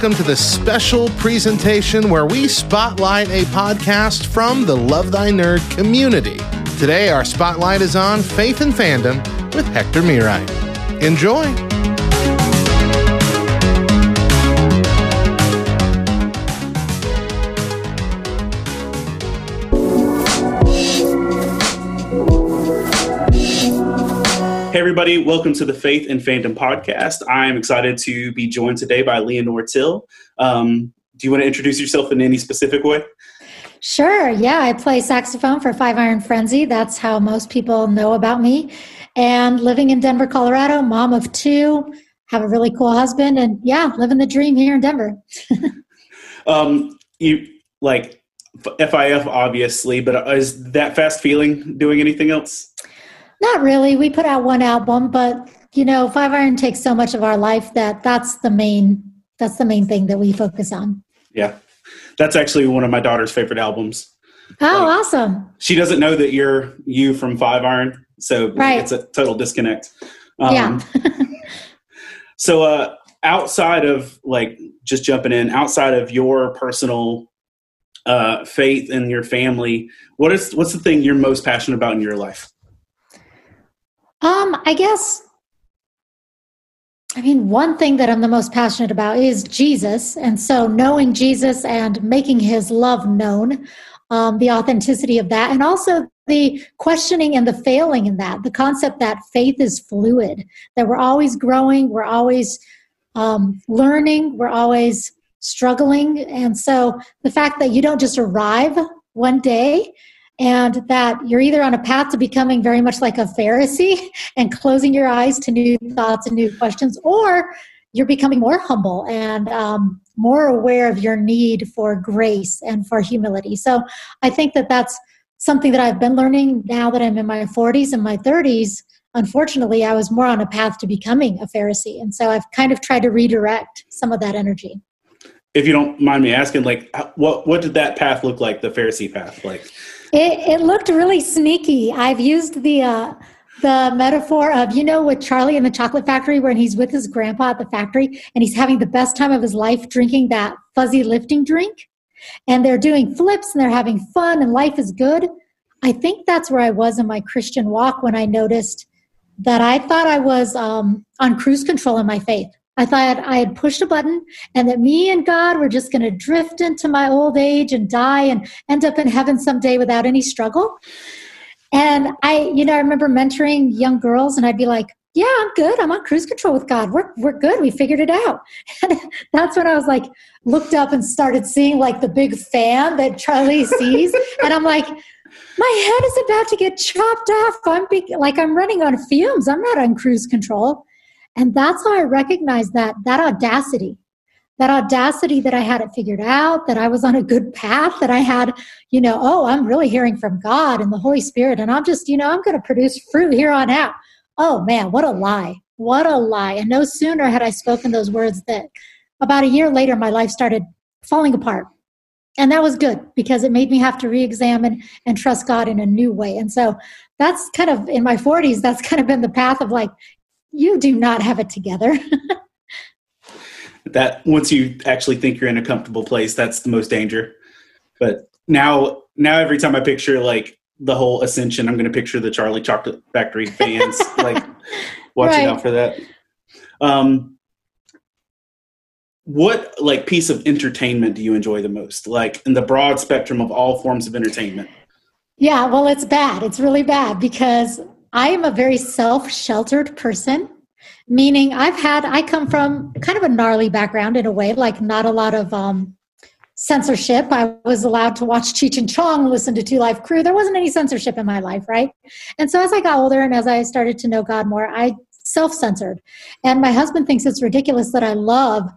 welcome to this special presentation where we spotlight a podcast from the Love Thy Nerd community. Today, our spotlight is on Faith and Fandom with Hector Mirai. Enjoy! Hey, everybody, welcome to the Faith and Fandom podcast. I'm excited to be joined today by Leanor Till. Um, do you want to introduce yourself in any specific way? Sure, yeah. I play saxophone for Five Iron Frenzy. That's how most people know about me. And living in Denver, Colorado, mom of two, have a really cool husband, and yeah, living the dream here in Denver. um, you like FIF, obviously, but is that fast feeling doing anything else? Not really. We put out one album, but you know, Five Iron takes so much of our life that that's the main that's the main thing that we focus on. Yeah. That's actually one of my daughter's favorite albums. Oh, like, awesome. She doesn't know that you're you from Five Iron, so right. it's a total disconnect. Um, yeah. so uh outside of like just jumping in, outside of your personal uh faith and your family, what is what's the thing you're most passionate about in your life? Um, I guess I mean, one thing that I'm the most passionate about is Jesus. And so knowing Jesus and making his love known, um, the authenticity of that, and also the questioning and the failing in that, the concept that faith is fluid, that we're always growing, we're always um, learning, we're always struggling. And so the fact that you don't just arrive one day and that you're either on a path to becoming very much like a Pharisee and closing your eyes to new thoughts and new questions, or you're becoming more humble and um, more aware of your need for grace and for humility. So I think that that's something that I've been learning now that I'm in my 40s and my 30s. Unfortunately, I was more on a path to becoming a Pharisee. And so I've kind of tried to redirect some of that energy. If you don't mind me asking, like, what, what did that path look like, the Pharisee path? Like, it, it looked really sneaky. I've used the uh, the metaphor of you know with Charlie in the Chocolate Factory when he's with his grandpa at the factory and he's having the best time of his life drinking that fuzzy lifting drink, and they're doing flips and they're having fun and life is good. I think that's where I was in my Christian walk when I noticed that I thought I was um, on cruise control in my faith. I thought I had pushed a button and that me and God were just going to drift into my old age and die and end up in heaven someday without any struggle. And I, you know, I remember mentoring young girls and I'd be like, yeah, I'm good. I'm on cruise control with God. We're, we're good. We figured it out. And that's when I was like, looked up and started seeing like the big fan that Charlie sees. and I'm like, my head is about to get chopped off. I'm be- like, I'm running on fumes. I'm not on cruise control. And that's how I recognized that that audacity, that audacity that I had it figured out, that I was on a good path, that I had, you know, oh, I'm really hearing from God and the Holy Spirit, and I'm just, you know, I'm going to produce fruit here on out. Oh man, what a lie. What a lie. And no sooner had I spoken those words that about a year later, my life started falling apart. And that was good because it made me have to re examine and trust God in a new way. And so that's kind of in my 40s, that's kind of been the path of like, you do not have it together. that once you actually think you're in a comfortable place, that's the most danger. But now, now every time I picture like the whole ascension, I'm going to picture the Charlie Chocolate Factory fans like watching right. out for that. Um, what like piece of entertainment do you enjoy the most? Like in the broad spectrum of all forms of entertainment. Yeah, well, it's bad. It's really bad because I am a very self sheltered person, meaning I've had, I come from kind of a gnarly background in a way, like not a lot of um, censorship. I was allowed to watch Cheech and Chong, listen to Two Live Crew. There wasn't any censorship in my life, right? And so as I got older and as I started to know God more, I self censored. And my husband thinks it's ridiculous that I love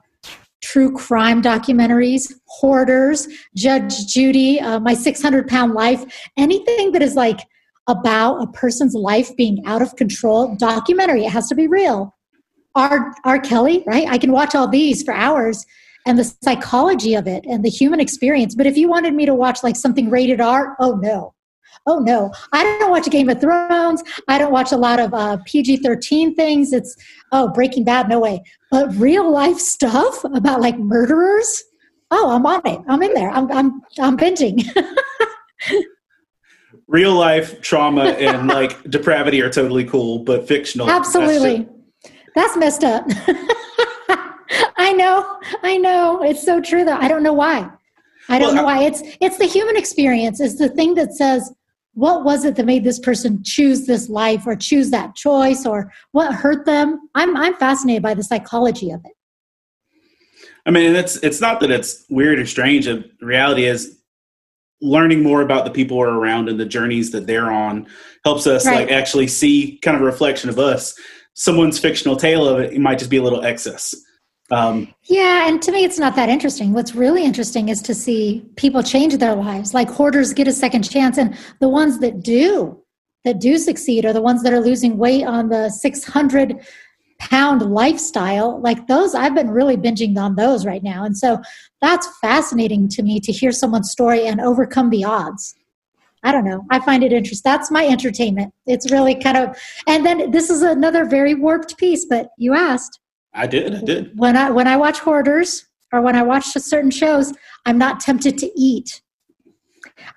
true crime documentaries, hoarders, Judge Judy, uh, My 600 Pound Life, anything that is like about a person's life being out of control. Documentary it has to be real. R r. Kelly right? I can watch all these for hours and the psychology of it and the human experience. But if you wanted me to watch like something rated r oh no. Oh no. I don't watch game of thrones. I don't watch a lot of uh, pg-13 things. It's oh breaking bad no way. But real life stuff about like murderers, oh, I'm on it. I'm in there. I'm I'm I'm binging. real life trauma and like depravity are totally cool, but fictional. Absolutely. That's, that's messed up. I know. I know. It's so true though. I don't know why. I don't well, know why. It's it's the human experience. It's the thing that says what was it that made this person choose this life or choose that choice or what hurt them i'm i'm fascinated by the psychology of it i mean it's it's not that it's weird or strange the reality is learning more about the people we're around and the journeys that they're on helps us right. like actually see kind of a reflection of us someone's fictional tale of it, it might just be a little excess um, yeah, and to me, it's not that interesting. What's really interesting is to see people change their lives. Like hoarders get a second chance, and the ones that do, that do succeed, are the ones that are losing weight on the 600 pound lifestyle. Like those, I've been really binging on those right now. And so that's fascinating to me to hear someone's story and overcome the odds. I don't know. I find it interesting. That's my entertainment. It's really kind of, and then this is another very warped piece, but you asked I did. I did. When I when I watch hoarders or when I watch certain shows, I'm not tempted to eat.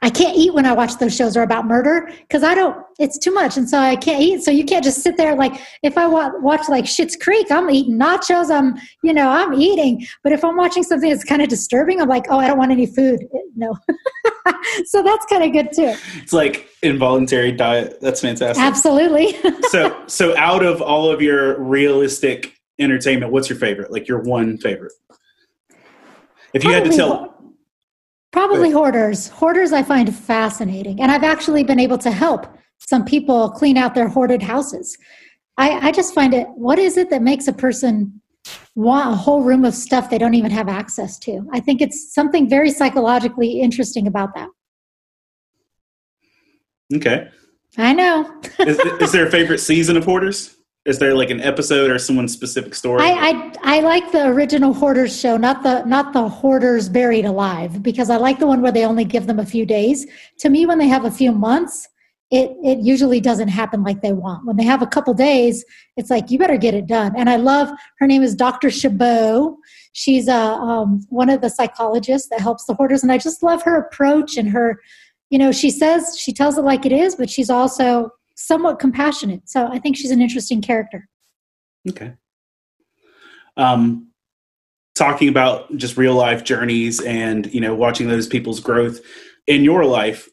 I can't eat when I watch those shows are about murder because I don't. It's too much, and so I can't eat. So you can't just sit there like if I watch, watch like Schitt's Creek, I'm eating nachos. I'm you know I'm eating. But if I'm watching something that's kind of disturbing, I'm like, oh, I don't want any food. Eh, no. so that's kind of good too. It's like involuntary diet. That's fantastic. Absolutely. so so out of all of your realistic entertainment, what's your favorite? Like your one favorite? If you probably, had to tell. Probably hoarders. Hoarders I find fascinating. And I've actually been able to help some people clean out their hoarded houses. I, I just find it, what is it that makes a person want a whole room of stuff they don't even have access to? I think it's something very psychologically interesting about that. Okay. I know. is, is there a favorite season of Hoarders? Is there like an episode or someone's specific story? I, I, I like the original Hoarders show, not the not the Hoarders Buried Alive, because I like the one where they only give them a few days. To me, when they have a few months, it it usually doesn't happen like they want. When they have a couple days, it's like you better get it done. And I love her name is Dr. Chabaud. She's a uh, um, one of the psychologists that helps the hoarders, and I just love her approach and her. You know, she says she tells it like it is, but she's also somewhat compassionate. So I think she's an interesting character. Okay. Um, talking about just real life journeys and you know watching those people's growth in your life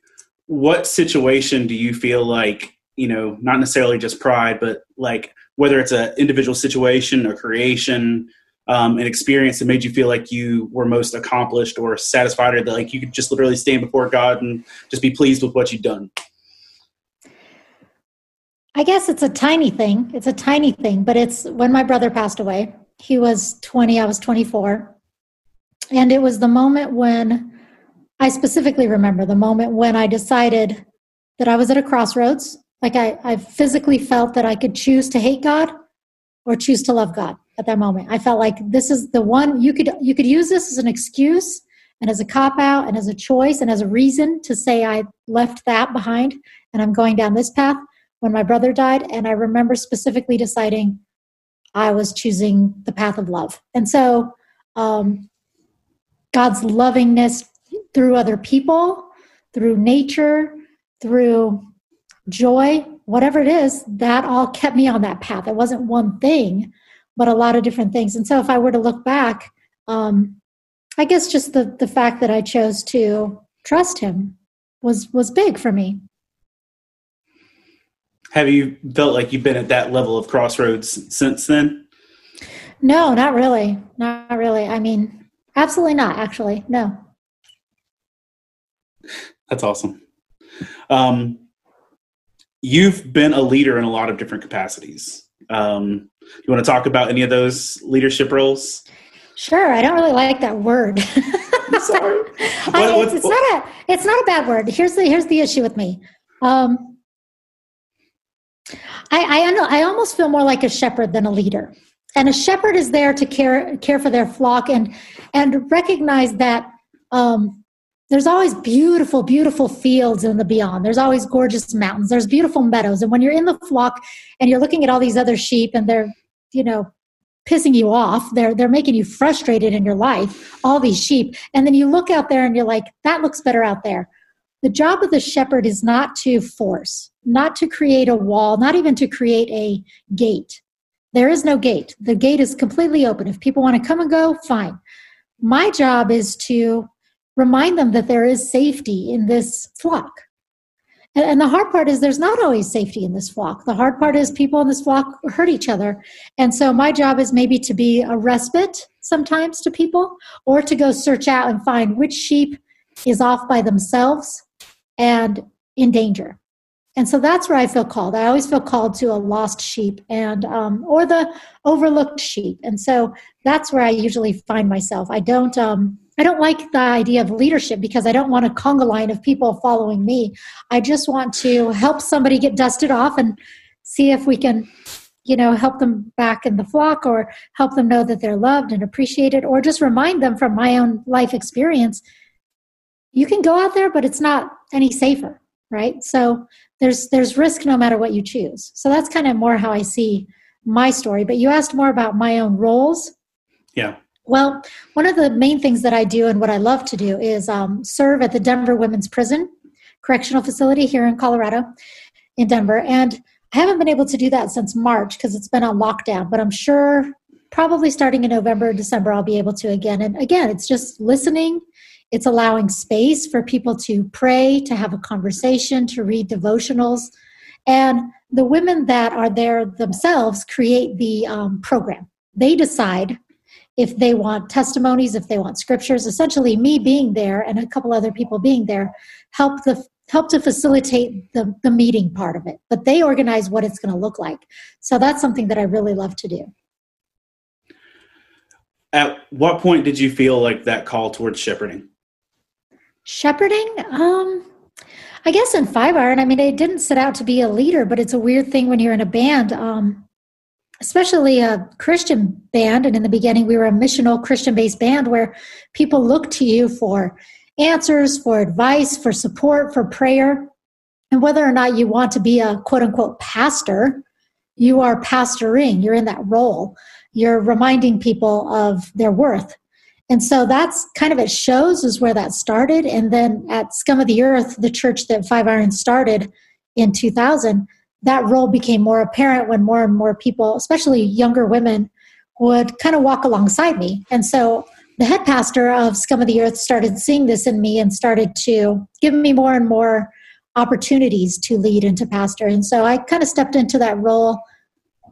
what situation do you feel like you know not necessarily just pride but like whether it's an individual situation or creation um, an experience that made you feel like you were most accomplished or satisfied or that like you could just literally stand before god and just be pleased with what you've done I guess it's a tiny thing. It's a tiny thing, but it's when my brother passed away. He was 20, I was 24. And it was the moment when I specifically remember the moment when I decided that I was at a crossroads. Like I, I physically felt that I could choose to hate God or choose to love God at that moment. I felt like this is the one you could you could use this as an excuse and as a cop out and as a choice and as a reason to say I left that behind and I'm going down this path when my brother died. And I remember specifically deciding I was choosing the path of love. And so um, God's lovingness through other people, through nature, through joy, whatever it is, that all kept me on that path. It wasn't one thing, but a lot of different things. And so if I were to look back, um, I guess just the, the fact that I chose to trust him was was big for me have you felt like you've been at that level of crossroads since then? No, not really. Not really. I mean, absolutely not, actually. No. That's awesome. Um, you've been a leader in a lot of different capacities. Um, you want to talk about any of those leadership roles? Sure. I don't really like that word. sorry. I, it's, it's not a. It's not a bad word. Here's the. Here's the issue with me. Um, I, I, I almost feel more like a shepherd than a leader. And a shepherd is there to care care for their flock and and recognize that um, there's always beautiful, beautiful fields in the beyond. There's always gorgeous mountains. There's beautiful meadows. And when you're in the flock and you're looking at all these other sheep and they're, you know, pissing you off. They're they're making you frustrated in your life. All these sheep, and then you look out there and you're like, that looks better out there. The job of the shepherd is not to force, not to create a wall, not even to create a gate. There is no gate. The gate is completely open. If people want to come and go, fine. My job is to remind them that there is safety in this flock. And, the hard part is there's not always safety in this flock. The hard part is people in this flock hurt each other. And so my job is maybe to be a respite sometimes to people or to go search out and find which sheep is off by themselves and in danger. And so that's where I feel called. I always feel called to a lost sheep and um, or the overlooked sheep. And so that's where I usually find myself. I don't um, I don't like the idea of leadership because I don't want a conga line of people following me. I just want to help somebody get dusted off and see if we can, you know, help them back in the flock or help them know that they're loved and appreciated or just remind them from my own life experience you can go out there but it's not any safer right so there's there's risk no matter what you choose. So that's kind of more how i see my story but you asked more about my own roles. Yeah. Well one of the main things that i do and what i love to do is um, serve at the denver women's prison correctional facility here in colorado in denver. And i haven't been able to do that since march because it's been on lockdown but i'm sure probably starting in november or december i'll be able to again. And again it's just listening it's allowing space for people to pray, to have a conversation, to read devotionals. And the women that are there themselves create the um, program. They decide if they want testimonies, if they want scriptures. Essentially, me being there and a couple other people being there help the help to facilitate the, the meeting part of it. But they organize what it's going to look like. So that's something that I really love to do. At what point did you feel like that call towards shepherding? Shepherding? Um, I guess in Five Iron, I mean, I didn't set out to be a leader, but it's a weird thing when you're in a band, um, especially a Christian band. And in the beginning, we were a missional Christian based band where people look to you for answers, for advice, for support, for prayer. And whether or not you want to be a quote unquote pastor, you are pastoring, you're in that role. You're reminding people of their worth and so that's kind of it shows is where that started. And then at Scum of the Earth, the church that Five Iron started in 2000, that role became more apparent when more and more people, especially younger women, would kind of walk alongside me. And so the head pastor of Scum of the Earth started seeing this in me and started to give me more and more opportunities to lead and to pastor. And so I kind of stepped into that role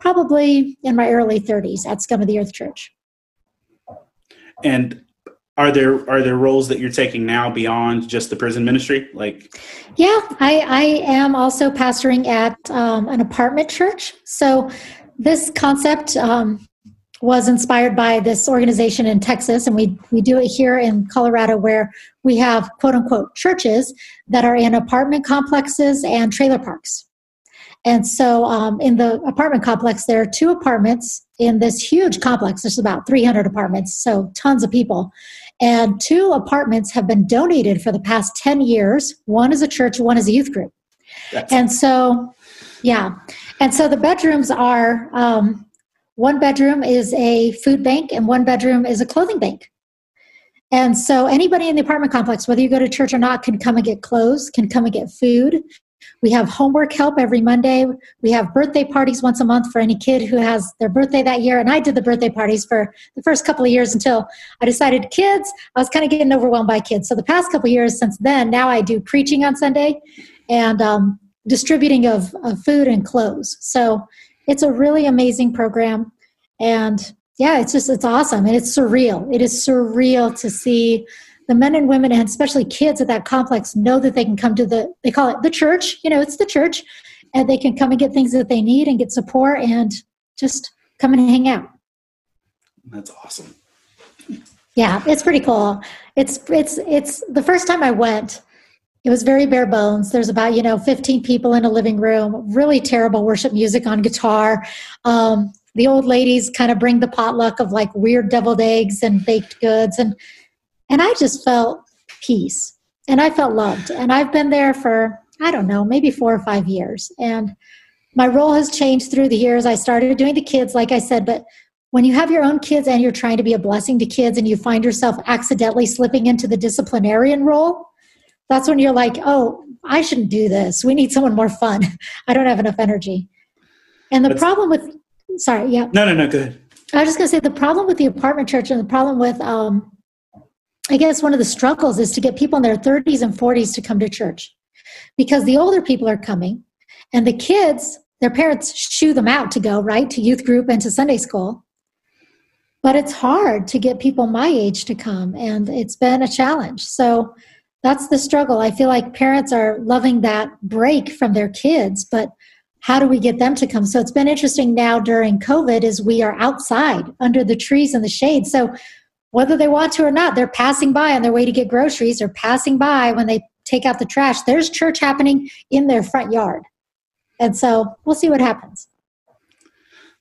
probably in my early 30s at Scum of the Earth Church. And are there are there roles that you're taking now beyond just the prison ministry? Like, yeah, I I am also pastoring at um, an apartment church. So this concept um, was inspired by this organization in Texas, and we we do it here in Colorado, where we have quote unquote churches that are in apartment complexes and trailer parks. And so um, in the apartment complex, there are two apartments in this huge complex. There's about 300 apartments, so tons of people. And two apartments have been donated for the past 10 years. One is a church, one is a youth group. That's and so, yeah. And so the bedrooms are um, one bedroom is a food bank, and one bedroom is a clothing bank. And so anybody in the apartment complex, whether you go to church or not, can come and get clothes, can come and get food, we have homework help every Monday. We have birthday parties once a month for any kid who has their birthday that year. And I did the birthday parties for the first couple of years until I decided kids, I was kind of getting overwhelmed by kids. So the past couple years since then, now I do preaching on Sunday and um, distributing of, of food and clothes. So it's a really amazing program. And yeah, it's just, it's awesome. And it's surreal. It is surreal to see the men and women and especially kids at that complex know that they can come to the they call it the church you know it's the church and they can come and get things that they need and get support and just come and hang out. That's awesome. Yeah it's pretty cool. It's it's it's the first time i went it was very bare bones. There's about you know 15 people in a living room really terrible worship music on guitar. Um, the old ladies kind of bring the potluck of like weird deviled eggs and baked goods and and I just felt peace and I felt loved. And I've been there for, I don't know, maybe four or five years. And my role has changed through the years. I started doing the kids, like I said, but when you have your own kids and you're trying to be a blessing to kids and you find yourself accidentally slipping into the disciplinarian role, that's when you're like, oh, I shouldn't do this. We need someone more fun. I don't have enough energy. And the problem with, sorry, yeah. No, no, no, good. I was just going to say the problem with the apartment church and the problem with, um, I guess one of the struggles is to get people in their 30s and 40s to come to church because the older people are coming and the kids, their parents shoo them out to go, right, to youth group and to Sunday school. But it's hard to get people my age to come, and it's been a challenge. So that's the struggle. I feel like parents are loving that break from their kids, but how do we get them to come? So it's been interesting now during COVID is we are outside under the trees and the shade. So whether they want to or not, they're passing by on their way to get groceries or passing by when they take out the trash. There's church happening in their front yard. And so we'll see what happens.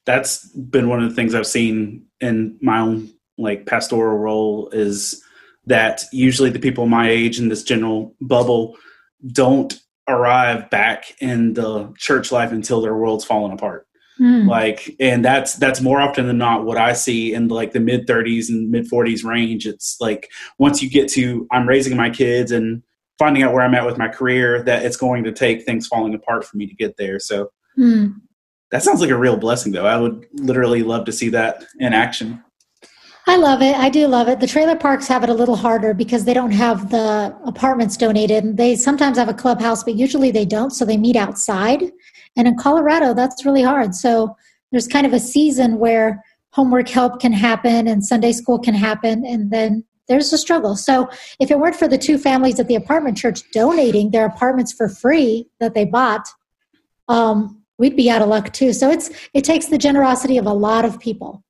That's been one of the things I've seen in my own like pastoral role is that usually the people my age in this general bubble don't arrive back in the church life until their world's fallen apart. Mm. Like, and that's that's more often than not what I see in like the mid 30s and mid 40s range. It's like once you get to I'm raising my kids and finding out where I'm at with my career, that it's going to take things falling apart for me to get there. So mm. that sounds like a real blessing, though. I would literally love to see that in action. I love it. I do love it. The trailer parks have it a little harder because they don't have the apartments donated. They sometimes have a clubhouse, but usually they don't. So they meet outside. And in Colorado, that's really hard. So there's kind of a season where homework help can happen and Sunday school can happen. And then there's a struggle. So if it weren't for the two families at the apartment church donating their apartments for free that they bought, um, we'd be out of luck too. So it's it takes the generosity of a lot of people.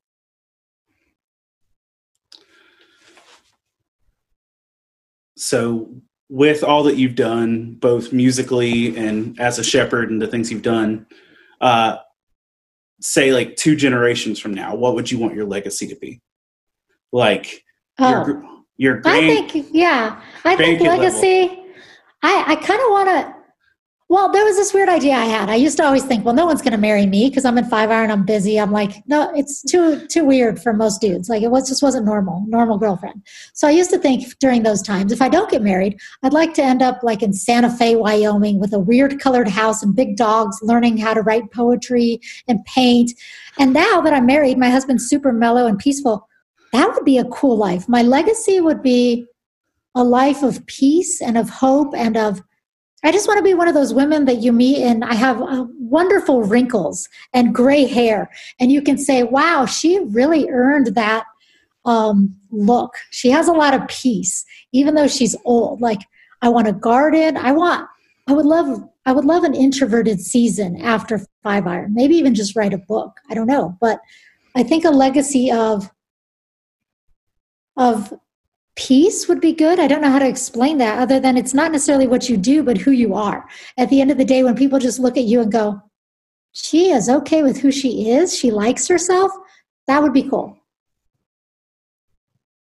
so with all that you've done both musically and as a shepherd and the things you've done uh say like two generations from now what would you want your legacy to be? Like oh, your, your grand, i think yeah. I think legacy level. i i kind of want to well, there was this weird idea I had. I used to always think, well, no one's going to marry me because I'm in five iron. I'm busy. I'm like, no, it's too too weird for most dudes. Like it was just wasn't normal, normal girlfriend. So I used to think during those times, if I don't get married, I'd like to end up like in Santa Fe, Wyoming, with a weird colored house and big dogs, learning how to write poetry and paint. And now that I'm married, my husband's super mellow and peaceful. That would be a cool life. My legacy would be a life of peace and of hope and of I just want to be one of those women that you meet and I have uh, wonderful wrinkles and gray hair. And you can say, wow, she really earned that um, look. She has a lot of peace, even though she's old. Like, I want a garden. I want, I would love, I would love an introverted season after Five Iron. Maybe even just write a book. I don't know. But I think a legacy of, of peace would be good. I don't know how to explain that other than it's not necessarily what you do, but who you are. At the end of the day, when people just look at you and go, she is okay with who she is, she likes herself, that would be cool.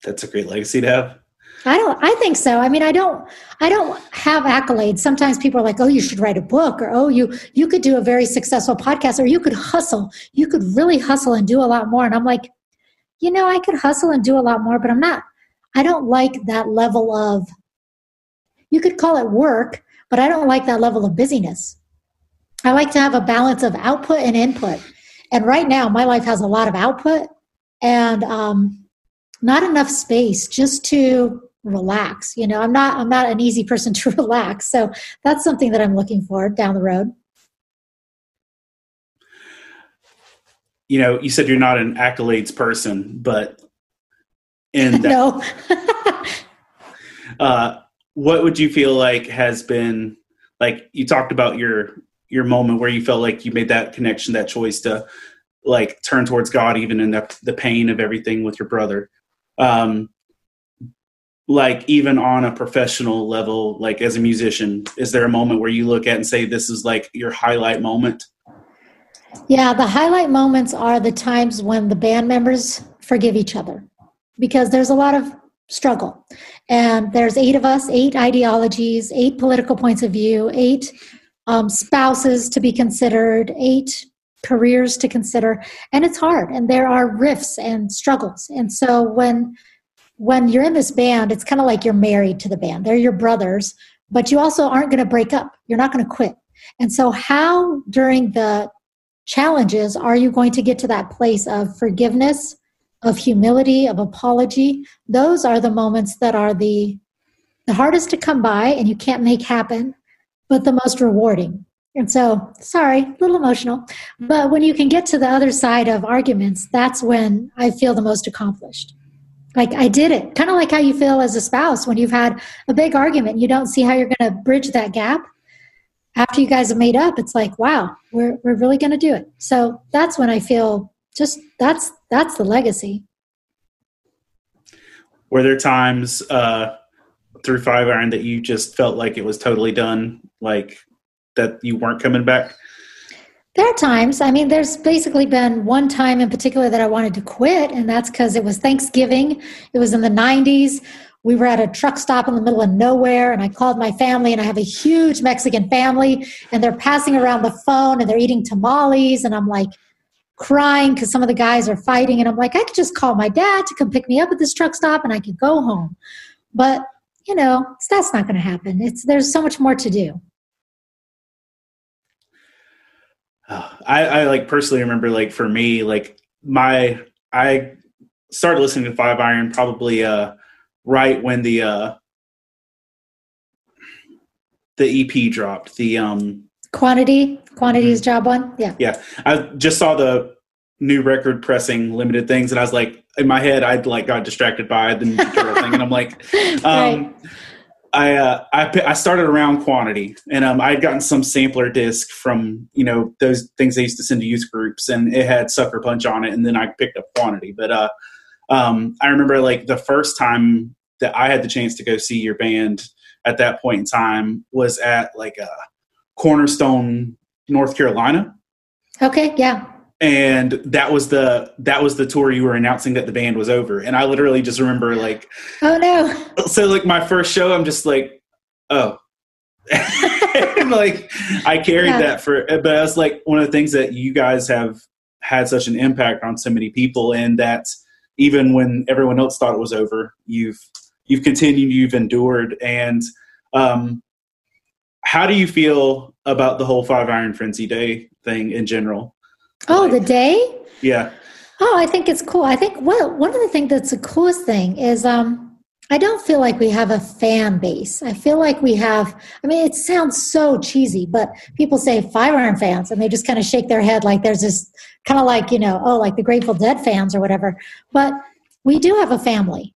That's a great legacy to have. I don't I think so. I mean, I don't I don't have accolades. Sometimes people are like, "Oh, you should write a book," or "Oh, you you could do a very successful podcast," or "You could hustle. You could really hustle and do a lot more." And I'm like, "You know, I could hustle and do a lot more, but I'm not I don't like that level of, you could call it work, but I don't like that level of busyness. I like to have a balance of output and input. And right now, my life has a lot of output and um, not enough space just to relax. You know, I'm not I'm not an easy person to relax. So that's something that I'm looking for down the road. You know, you said you're not an accolades person, but and no. uh, what would you feel like has been like? You talked about your your moment where you felt like you made that connection, that choice to like turn towards God, even in the the pain of everything with your brother. Um, like even on a professional level, like as a musician, is there a moment where you look at and say this is like your highlight moment? Yeah, the highlight moments are the times when the band members forgive each other because there's a lot of struggle. And there's eight of us, eight ideologies, eight political points of view, eight um, spouses to be considered, eight careers to consider, and it's hard, and there are rifts and struggles. And so when when you're in this band, it's kind of like you're married to the band. They're your brothers, but you also aren't going to break up. You're not going to quit. And so, how during the challenges are you going to get to that place of forgiveness, of humility, of apology? Those are the moments that are the the hardest to come by and you can't make happen, but the most rewarding. And so, sorry, a little emotional, but when you can get to the other side of arguments, that's when I feel the most accomplished. Like I did it, kind of like how you feel as a spouse when you've had a big argument, you don't see how you're going to bridge that gap. After you guys have made up, it's like, wow, we're we're really going to do it. So that's when I feel just that's that's the legacy. Were there times uh, through five iron that you just felt like it was totally done, like that you weren't coming back? There are times. I mean, there's basically been one time in particular that I wanted to quit, and that's because it was Thanksgiving. It was in the 90s. We were at a truck stop in the middle of nowhere, and I called my family, and I have a huge Mexican family, and they're passing around the phone and they're eating tamales, and I'm like crying because some of the guys are fighting, and I'm like, I could just call my dad to come pick me up at this truck stop, and I could go home. But you know, that's not going to happen. It's there's so much more to do. I, I like personally remember like for me like my I started listening to Five Iron probably uh right when the uh the EP dropped the um quantity quantity's mm-hmm. job one yeah yeah I just saw the new record pressing limited things and I was like in my head I'd like got distracted by the new thing and I'm like um right. I, uh, I I started around quantity, and um, I had gotten some sampler disc from you know those things they used to send to youth groups, and it had Sucker Punch on it, and then I picked up quantity. But uh, um, I remember like the first time that I had the chance to go see your band at that point in time was at like a Cornerstone, North Carolina. Okay, yeah. And that was the that was the tour you were announcing that the band was over. And i literally just remember like oh no. so like my first show i'm just like oh. Like i carried yeah. that for but that's like one of the things that you guys have had such an impact on so many people and that even when everyone else thought it was over you've you've continued you've endured. And um how do you feel about the whole five iron frenzy day thing in general Oh, the day? Yeah. Oh, I think it's cool. I think well, one of the things that's the coolest thing is um I don't feel like we have a fan base. I feel like we have I mean it sounds so cheesy, but people say Five Iron fans and they just kind of shake their head like there's this kind of like, you know, oh, like the Grateful Dead fans or whatever. But we do have a family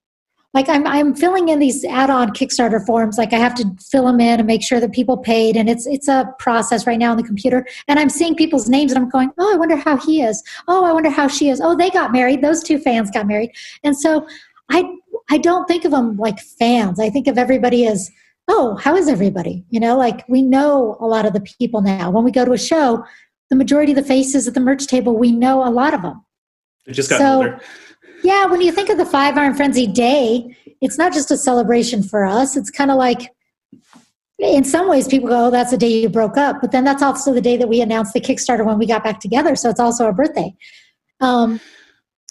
like I'm, I'm filling in these add-on Kickstarter forms. Like I have to fill them in and make sure that people paid, and it's it's a process right now on the computer. And I'm seeing people's names, and I'm going, oh, I wonder how he is. Oh, I wonder how she is. Oh, they got married. Those two fans got married, and so I I don't think of them like fans. I think of everybody as oh, how is everybody? You know, like we know a lot of the people now. When we go to a show, the majority of the faces at the merch table, we know a lot of them. It just got so, older. Yeah, when you think of the Five Iron Frenzy Day, it's not just a celebration for us. It's kind of like, in some ways, people go, oh, that's the day you broke up. But then that's also the day that we announced the Kickstarter when we got back together. So it's also our birthday. Um,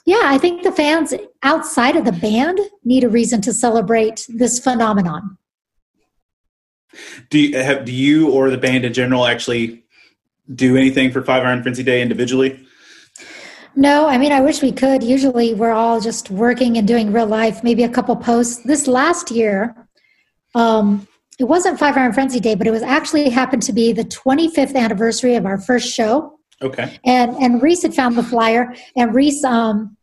yeah, I think the fans outside of the band need a reason to celebrate this phenomenon. Do you, have, do you or the band in general actually do anything for Five Iron Frenzy Day individually? No, I mean, I wish we could. Usually we're all just working and doing real life, maybe a couple posts. This last year, um, it wasn't Five Iron Frenzy Day, but it was actually happened to be the 25th anniversary of our first show. Okay. And and Reese had found the flyer, and Reese um,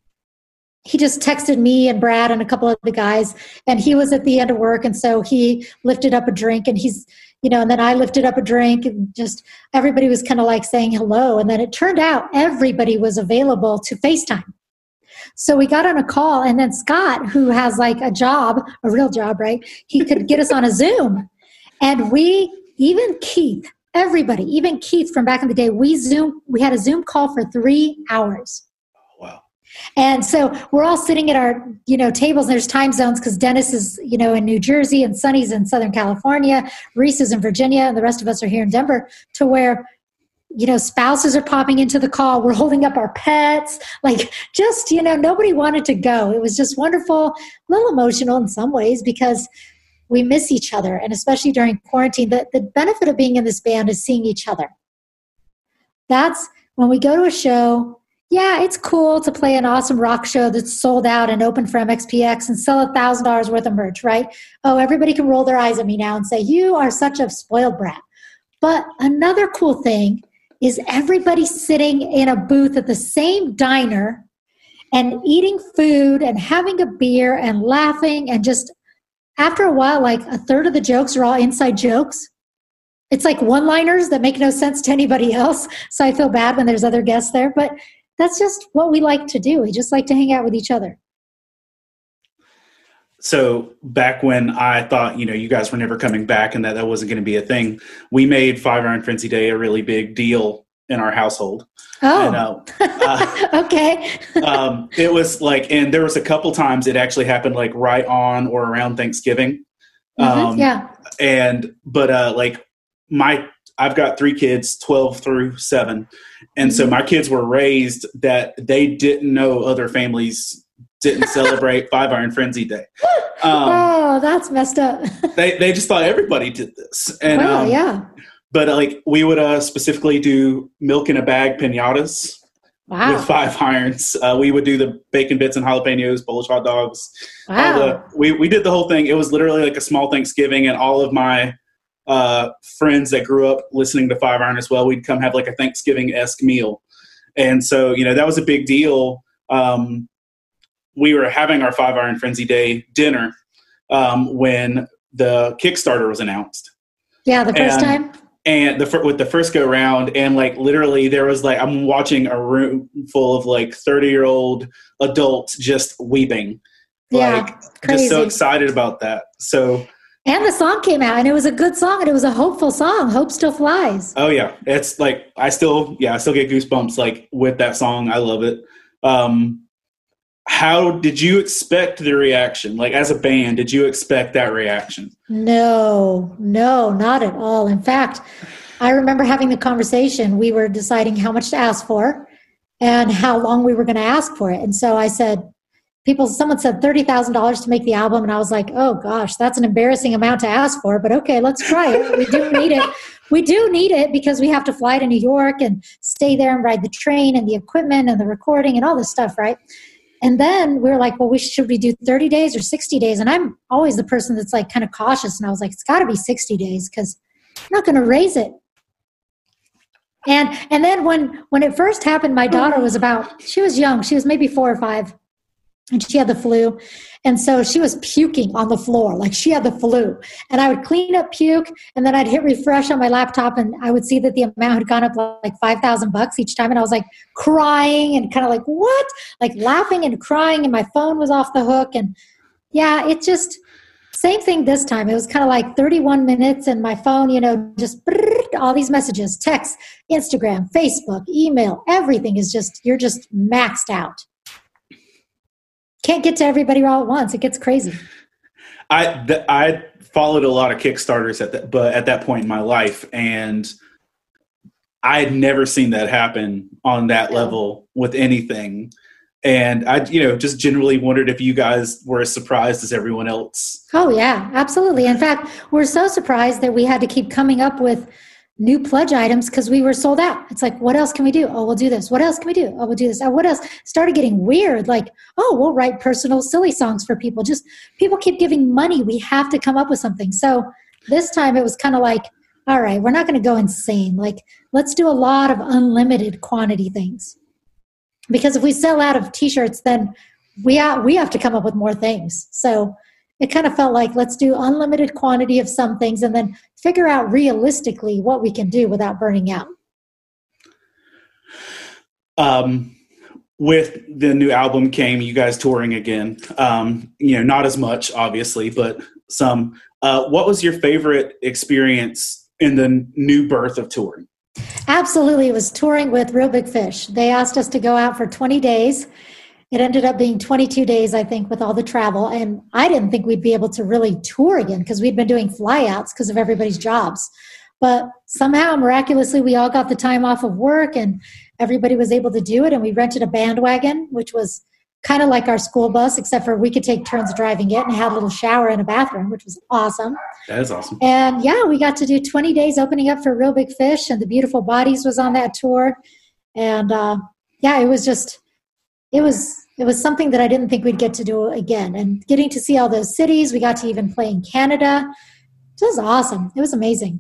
he just texted me and Brad and a couple of the guys, and he was at the end of work, and so he lifted up a drink, and he's you know, and then I lifted up a drink and just everybody was kind of like saying hello. And then it turned out everybody was available to FaceTime. So we got on a call, and then Scott, who has like a job, a real job, right? He could get us on a Zoom. And we, even Keith, everybody, even Keith from back in the day, we Zoom, we had a Zoom call for three hours. And so we're all sitting at our, you know, tables. And there's time zones because Dennis is, you know, in New Jersey and Sonnie's in Southern California, Reese is in Virginia, and the rest of us are here in Denver. To where you know spouses are popping into the call. We're holding up our pets. Like just you know nobody wanted to go. It was just wonderful a little emotional in some ways because we miss each other. And especially during quarantine the, the benefit of being in this band is seeing each other. That's when we go to a show yeah it's cool to play an awesome rock show that's sold out and open for mxpx and sell a thousand dollars worth of merch right? Oh everybody can roll their eyes at me now and say you are such a spoiled brat. But another cool thing is everybody sitting in a booth at the same diner and eating food and having a beer and laughing and just after a while like a third of the jokes are all inside jokes. It's like one liners that make no sense to anybody else so i feel bad when there's other guests there but that's just what we like to do we just like to hang out with each other so back when I thought, you know, you guys were never coming back and that that wasn't going to be a thing, we made Five Iron Frenzy Day a really big deal in our household. Oh, and, uh, uh, okay. um, it was like, and there was a couple times it actually happened like right on or around Thanksgiving. Mm-hmm, um, yeah. And but uh, like my, I've got three kids, twelve through seven, and mm-hmm. so my kids were raised that they didn't know other families didn't celebrate Five Iron Frenzy Day. Um, oh, that's messed up. they they just thought everybody did this, and well, um, yeah. But like we would uh, specifically do milk in a bag pinatas wow. with five irons. Uh, we would do the bacon bits and jalapenos, Polish hot dogs. Wow. The, we we did the whole thing. It was literally like a small Thanksgiving, and all of my uh, friends that grew up listening to Five Iron as well, we'd come have like a Thanksgiving esque meal, and so you know that was a big deal. Um, we were having our Five Iron Frenzy Day dinner um, when the Kickstarter was announced. Yeah, the first and, time. And the with the first go round, and like literally, there was like I'm watching a room full of like 30 year old adults just weeping. Yeah, like, crazy. just so excited about that. So. And the song came out, and it was a good song, and it was a hopeful song. Hope still flies. Oh yeah, it's like I still, yeah, I still get goosebumps like with that song. I love it. Um, how did you expect the reaction like as a band did you expect that reaction no no not at all in fact i remember having the conversation we were deciding how much to ask for and how long we were going to ask for it and so i said people someone said $30000 to make the album and i was like oh gosh that's an embarrassing amount to ask for but okay let's try it we do need it we do need it because we have to fly to new york and stay there and ride the train and the equipment and the recording and all this stuff right and then we were like, well, we should we do 30 days or 60 days? And I'm always the person that's like kind of cautious. And I was like, it's got to be 60 days because I'm not going to raise it. And and then when when it first happened, my daughter was about she was young. She was maybe four or five, and she had the flu. And so she was puking on the floor, like she had the flu. And I would clean up puke, and then I'd hit refresh on my laptop, and I would see that the amount had gone up like five thousand bucks each time. And I was like crying and kind of like what, like laughing and crying, and my phone was off the hook. And yeah, it just same thing this time. It was kind of like 31 minutes, and my phone, you know, just all these messages, text, Instagram, Facebook, email, everything is just you're just maxed out can't get to everybody all at once. It gets crazy. I th- I followed a lot of Kickstarters at that, but at that point in my life, and I had never seen that happen on that level with anything. And I, you know, just generally wondered if you guys were as surprised as everyone else. Oh yeah, absolutely. In fact, we're so surprised that we had to keep coming up with new pledge items because we were sold out. It's like, what else can we do? Oh, we'll do this. What else can we do? Oh, we'll do this. Oh, what else? Started getting weird. Like, oh, we'll write personal silly songs for people. Just people keep giving money. We have to come up with something. So this time it was kind of like, all right, we're not going to go insane. Like, let's do a lot of unlimited quantity things. Because if we sell out of t-shirts, then we we have to come up with more things. So it kind of felt like let's do unlimited quantity of some things and then figure out realistically what we can do without burning out. Um, with the new album came you guys touring again. Um, you know not as much obviously but some. Uh, what was your favorite experience in the new birth of touring? Absolutely. It was touring with Reel Big Fish. They asked us to go out for 20 days it ended up being 22 days, I think, with all the travel. And I didn't think we'd be able to really tour again because we'd been doing flyouts because of everybody's jobs. But somehow, miraculously, we all got the time off of work and everybody was able to do it. And we rented a bandwagon, which was kind of like our school bus, except for we could take turns driving it and had a little shower and a bathroom, which was awesome. That is awesome. And yeah, we got to do 20 days opening up for Reel Big Fish, and the Beautiful Bodies was on that tour. And uh, yeah, it was just, it was. It was something that I didn't think we'd get to do again. And getting to see all those cities, we got to even play in Canada. It was awesome. It was amazing.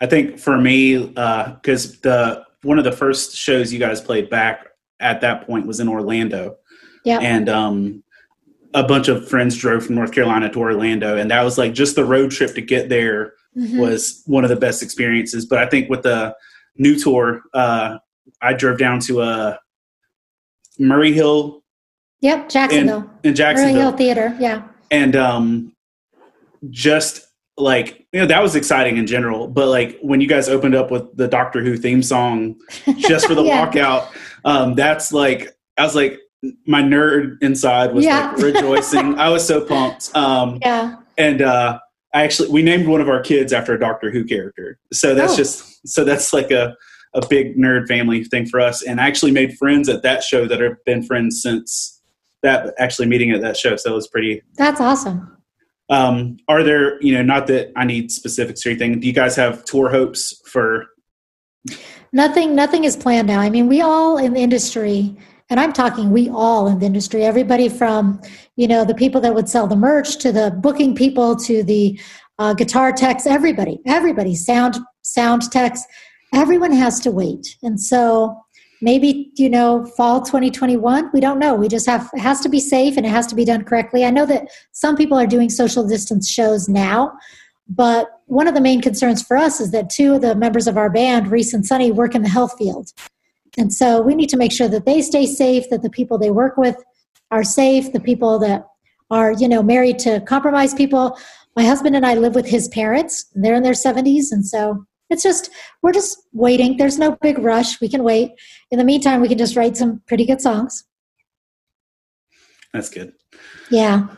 I think for me, because uh, the one of the first shows you guys played back at that point was in Orlando. Yeah. And um, a bunch of friends drove from North Carolina to Orlando, and that was like just the road trip to get there mm-hmm. was one of the best experiences. But I think with the new tour, uh, I drove down to uh, Murray Hill. Yep, Jacksonville. In, Jacksonville. Murray Hill Theater, yeah. And um, just like you know that was exciting in general but like when you guys opened up with the doctor who theme song just for the yeah. walkout um that's like i was like my nerd inside was yeah. like rejoicing i was so pumped um yeah and uh i actually we named one of our kids after a doctor who character so that's oh. just so that's like a a big nerd family thing for us and i actually made friends at that show that have been friends since that actually meeting at that show so it was pretty that's awesome um, are there, you know, not that I need specifics or anything. Do you guys have tour hopes for? Nothing. Nothing is planned now. I mean, we all in the industry, and I'm talking we all in the industry. Everybody from, you know, the people that would sell the merch to the booking people to the uh, guitar techs. Everybody, everybody, sound sound techs. Everyone has to wait, and so maybe you know fall 2021 we don't know. We just have it has to be safe and it has to be done correctly. I know that some people are doing social distance shows now but one of the main concerns for us is that two of the members of our band reese and Sonnie work in the health field. And so we need to make sure that they stay safe that the people they work with are safe the people that are you know married to compromised people. My husband and i live with his parents. They're in their 70s and so it's just, we're just waiting. There's no big rush. We can wait. In the meantime, we can just write some pretty good songs. That's good. Yeah.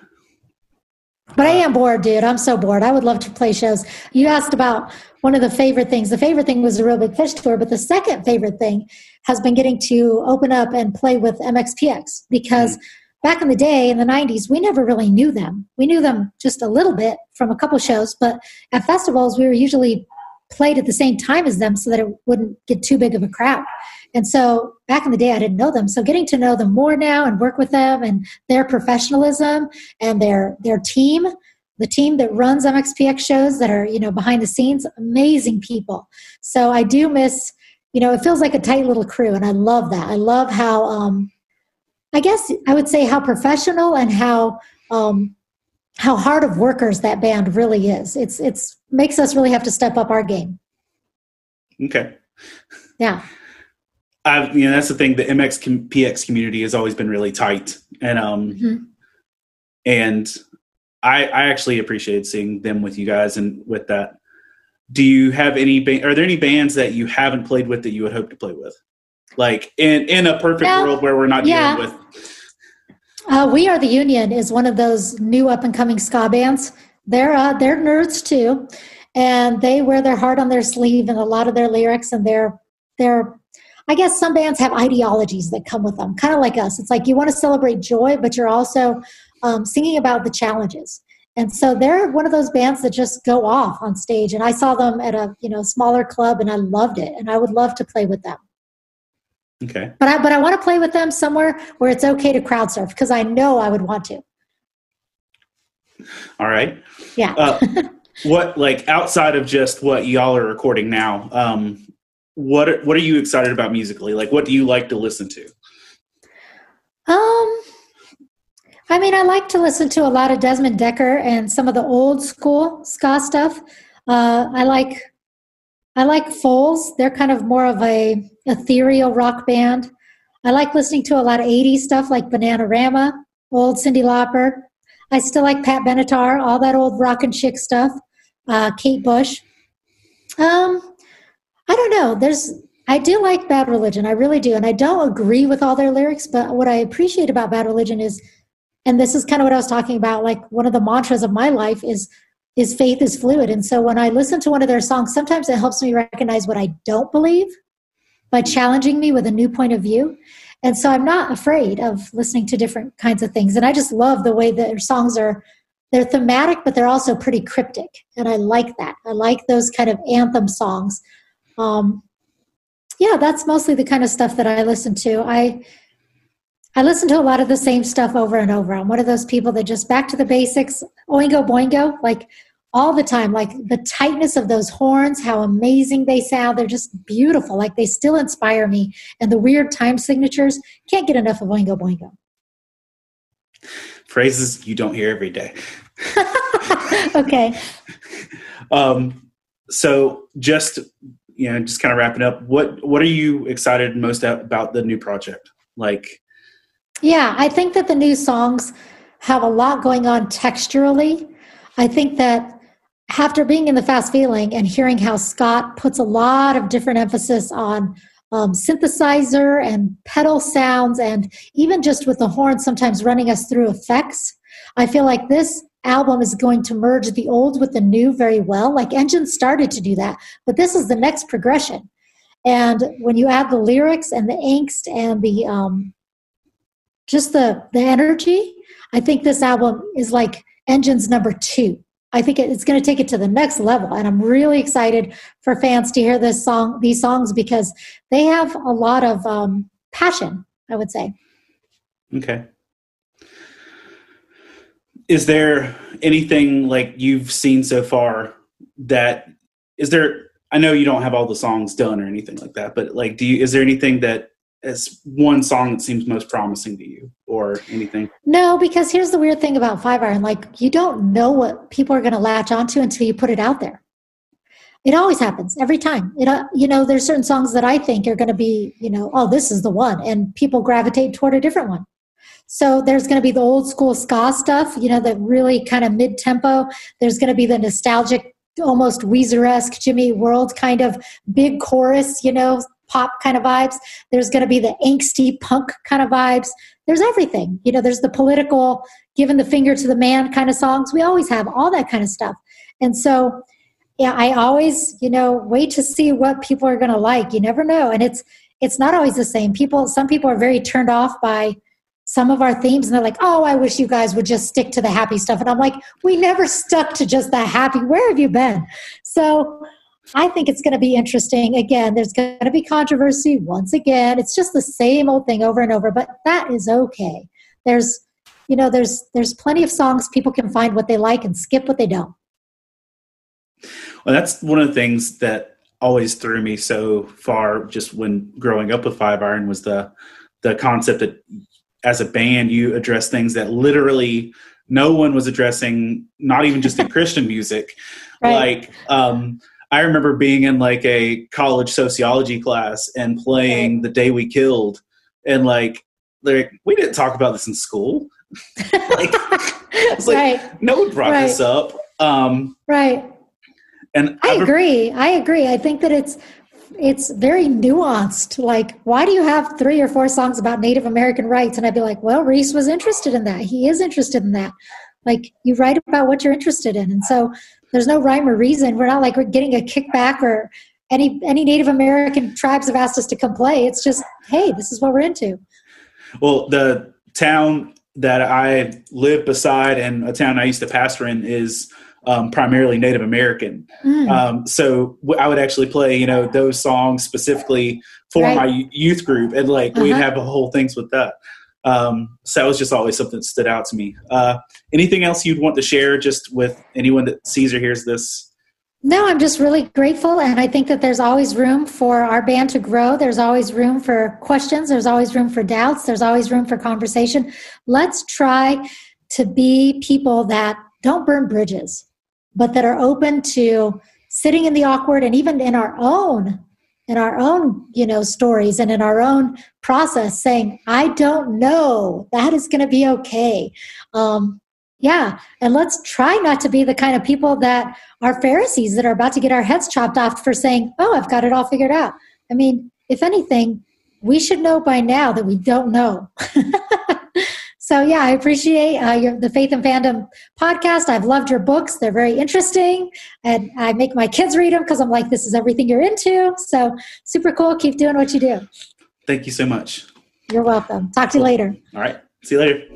But I am bored, dude. I'm so bored. I would love to play shows. You asked about one of the favorite things. The favorite thing was the Reel Big Fish tour, but the second favorite thing has been getting to open up and play with MXPX because mm-hmm. back in the day in the 90s, we never really knew them. We knew them just a little bit from a couple shows, but at festivals, we were usually played at the same time as them so that it wouldn't get too big of a crowd. And so back in the day, I didn't know them. So getting to know them more now and work with them and their professionalism and their their team, the team that runs MXPX shows that are you know behind the scenes, amazing people. So I do miss, you know, it feels like a tight little crew, and I love that. I love how, um, I guess I would say how professional and how um, how hard of workers that band really is. It's it's makes us really have to step up our game. Okay. Yeah. i you know that's the thing. The MXPX community has always been really tight, and um, mm-hmm. and I I actually appreciate seeing them with you guys and with that. Do you have any? Ba- are there any bands that you haven't played with that you would hope to play with? Like in in a perfect world where we're not yeah. dealing with uh, we Are the Union is one of those new up and coming ska bands. They're uh, they're nerds too, and they wear their heart on their sleeve and a lot of their lyrics. And they're they're I guess some bands have ideologies that come with them, kind of like us. It's like you want to celebrate joy, but you're also um, singing about the challenges. And so they're one of those bands that just go off on stage. And I saw them at a you know smaller club, and I loved it. And I would love to play with them. Okay. But I but I want to play with them somewhere where it's okay to crowd surf because I know I would want to. All right. Yeah. uh, what like outside of just what y'all are recording now? Um, what what are you excited about musically? Like, what do you like to listen to? Um, I mean, I like to listen to a lot of Desmond Dekker and some of the old school ska stuff. Uh, I like I like Foals. They're kind of more of a ethereal rock band. I like listening to a lot of 80s stuff like Bananarama, old Cyndi Lauper. I still like Pat Benatar, all that old rock and chick stuff. Uh, Kate Bush. Um, I don't know. There's I do like Bad Religion. I really do. And I don't agree with all their lyrics, but what I appreciate about Bad Religion is, and this is kind of what I was talking about, like one of the mantras of my life is is faith is fluid. And so when I listen to one of their songs, sometimes it helps me recognize what I don't believe by challenging me with a new point of view. And so I'm not afraid of listening to different kinds of things. And I just love the way their songs are they're thematic, but they're also pretty cryptic. And I like that. I like those kind of anthem songs. Um, yeah, that's mostly the kind of stuff that I listen to. I I listen to a lot of the same stuff over and over. I'm one of those people that just back to the basics, oingo boingo, like all the time. Like the tightness of those horns, how amazing they sound. They're just beautiful. Like they still inspire me. And the weird time signatures, can't get enough of oingo boingo. Phrases you don't hear every day. okay. Um, so just you know, just kind of wrapping up. What what are you excited most about the new project? Like, yeah, I think that the new songs have a lot going on texturally. I think that after being in the fast feeling and hearing how Scott puts a lot of different emphasis on um, synthesizer and pedal sounds, and even just with the horn sometimes running us through effects, I feel like this album is going to merge the old with the new very well. Like Engine started to do that, but this is the next progression. And when you add the lyrics and the angst and the um, just the the energy, I think this album is like Engine's number two. I think it's going to take it to the next level, and I'm really excited for fans to hear this song, these songs, because they have a lot of um, passion. I would say. Okay is there anything like you've seen so far that is there i know you don't have all the songs done or anything like that but like do you is there anything that is one song that seems most promising to you or anything? No because here's the weird thing about five iron. Like you don't know what people are going to latch onto until you put it out there. It always happens every time. It, uh, you know there's certain songs that i think are going to be you know oh this is the one and people gravitate toward a different one. So there's going to be the old school ska stuff, you know, the really kind of mid tempo. There's going to be the nostalgic, almost Weezer esque Jimmy World kind of big chorus, you know, pop kind of vibes. There's going to be the angsty punk kind of vibes. There's everything. You know, there's the political, giving the finger to the man kind of songs. We always have all that kind of stuff. And so, yeah, I always, you know, wait to see what people are going to like. You never know. And it's, it's not always the same. People, some people are very turned off by some of our themes and they're like oh i wish you guys would just stick to the happy stuff and i'm like we never stuck to just the happy where have you been so i think it's going to be interesting. Again there's going to be controversy once again. It's just the same old thing over and over but that is okay. There's you know there's there's plenty of songs people can find what they like and skip what they don't. Well that's one of the things that always threw me so far just when growing up with five iron was the the concept that as a band you address things that literally no one was addressing not even just in christian music. Right. like um, i remember being in like a college sociology class and playing right. the day we killed and like like we didn't talk about this in school like it's like right. no one brought this up um, right and I agree. I agree. I think that it's it's very nuanced. Like, why do you have three or four songs about Native American rights? And I'd be like, well, Reese was interested in that. He is interested in that. Like, you write about what you're interested in. And so there's no rhyme or reason. We're not like we're getting a kickback or any any Native American tribes have asked us to come play. It's just, hey, this is what we're into. Well, the town that I live beside and a town I used to pastor in is um, primarily Native American. Mm. Um, so w- I would actually play, you know, those songs specifically for right. my youth group, and like uh-huh. we'd have a whole things with that. Um, so that was just always something that stood out to me. Uh, anything else you'd want to share, just with anyone that sees or hears this? No, I'm just really grateful, and I think that there's always room for our band to grow. There's always room for questions. There's always room for doubts. There's always room for conversation. Let's try to be people that don't burn bridges but that are open to sitting in the awkward and even in our own in our own you know stories and in our own process saying i don't know. That is going to be okay. Um, yeah and let's try not to be the kind of people that are pharisees that are about to get our heads chopped off for saying oh i've got it all figured out. I mean if anything we should know by now that we don't know So yeah, I appreciate uh, your, the Faith and Fandom podcast. I've loved your books; they're very interesting, and I make my kids read them because I'm like, this is everything you're into. So super cool. Keep doing what you do. Thank you so much. You're welcome. Talk to you later. All right. See you later.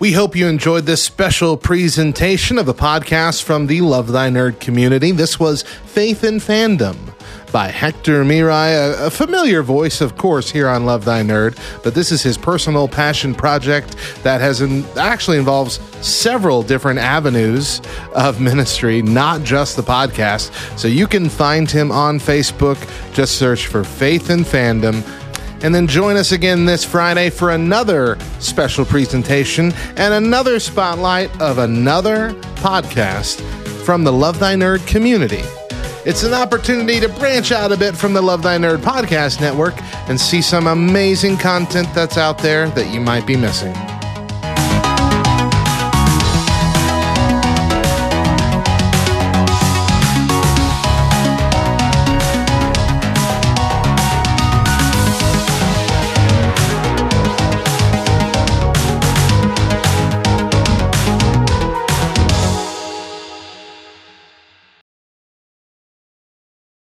We hope you enjoyed this special presentation of a podcast from the Love Thy Nerd community. This was Faith and Fandom by Hector Mirai, a, a, familiar voice, of course, here on Love Thy Nerd, but this is his personal passion project that has in, actually involves several different avenues of ministry, not just the podcast. So you can find him on Facebook. Just search for Faith and Fandom and then join us again this Friday for another special presentation and another spotlight of another podcast from the Love Thy Nerd community. It's an opportunity to branch out a bit from the Love Thy Nerd podcast network and see some amazing content that's out there that you might be missing.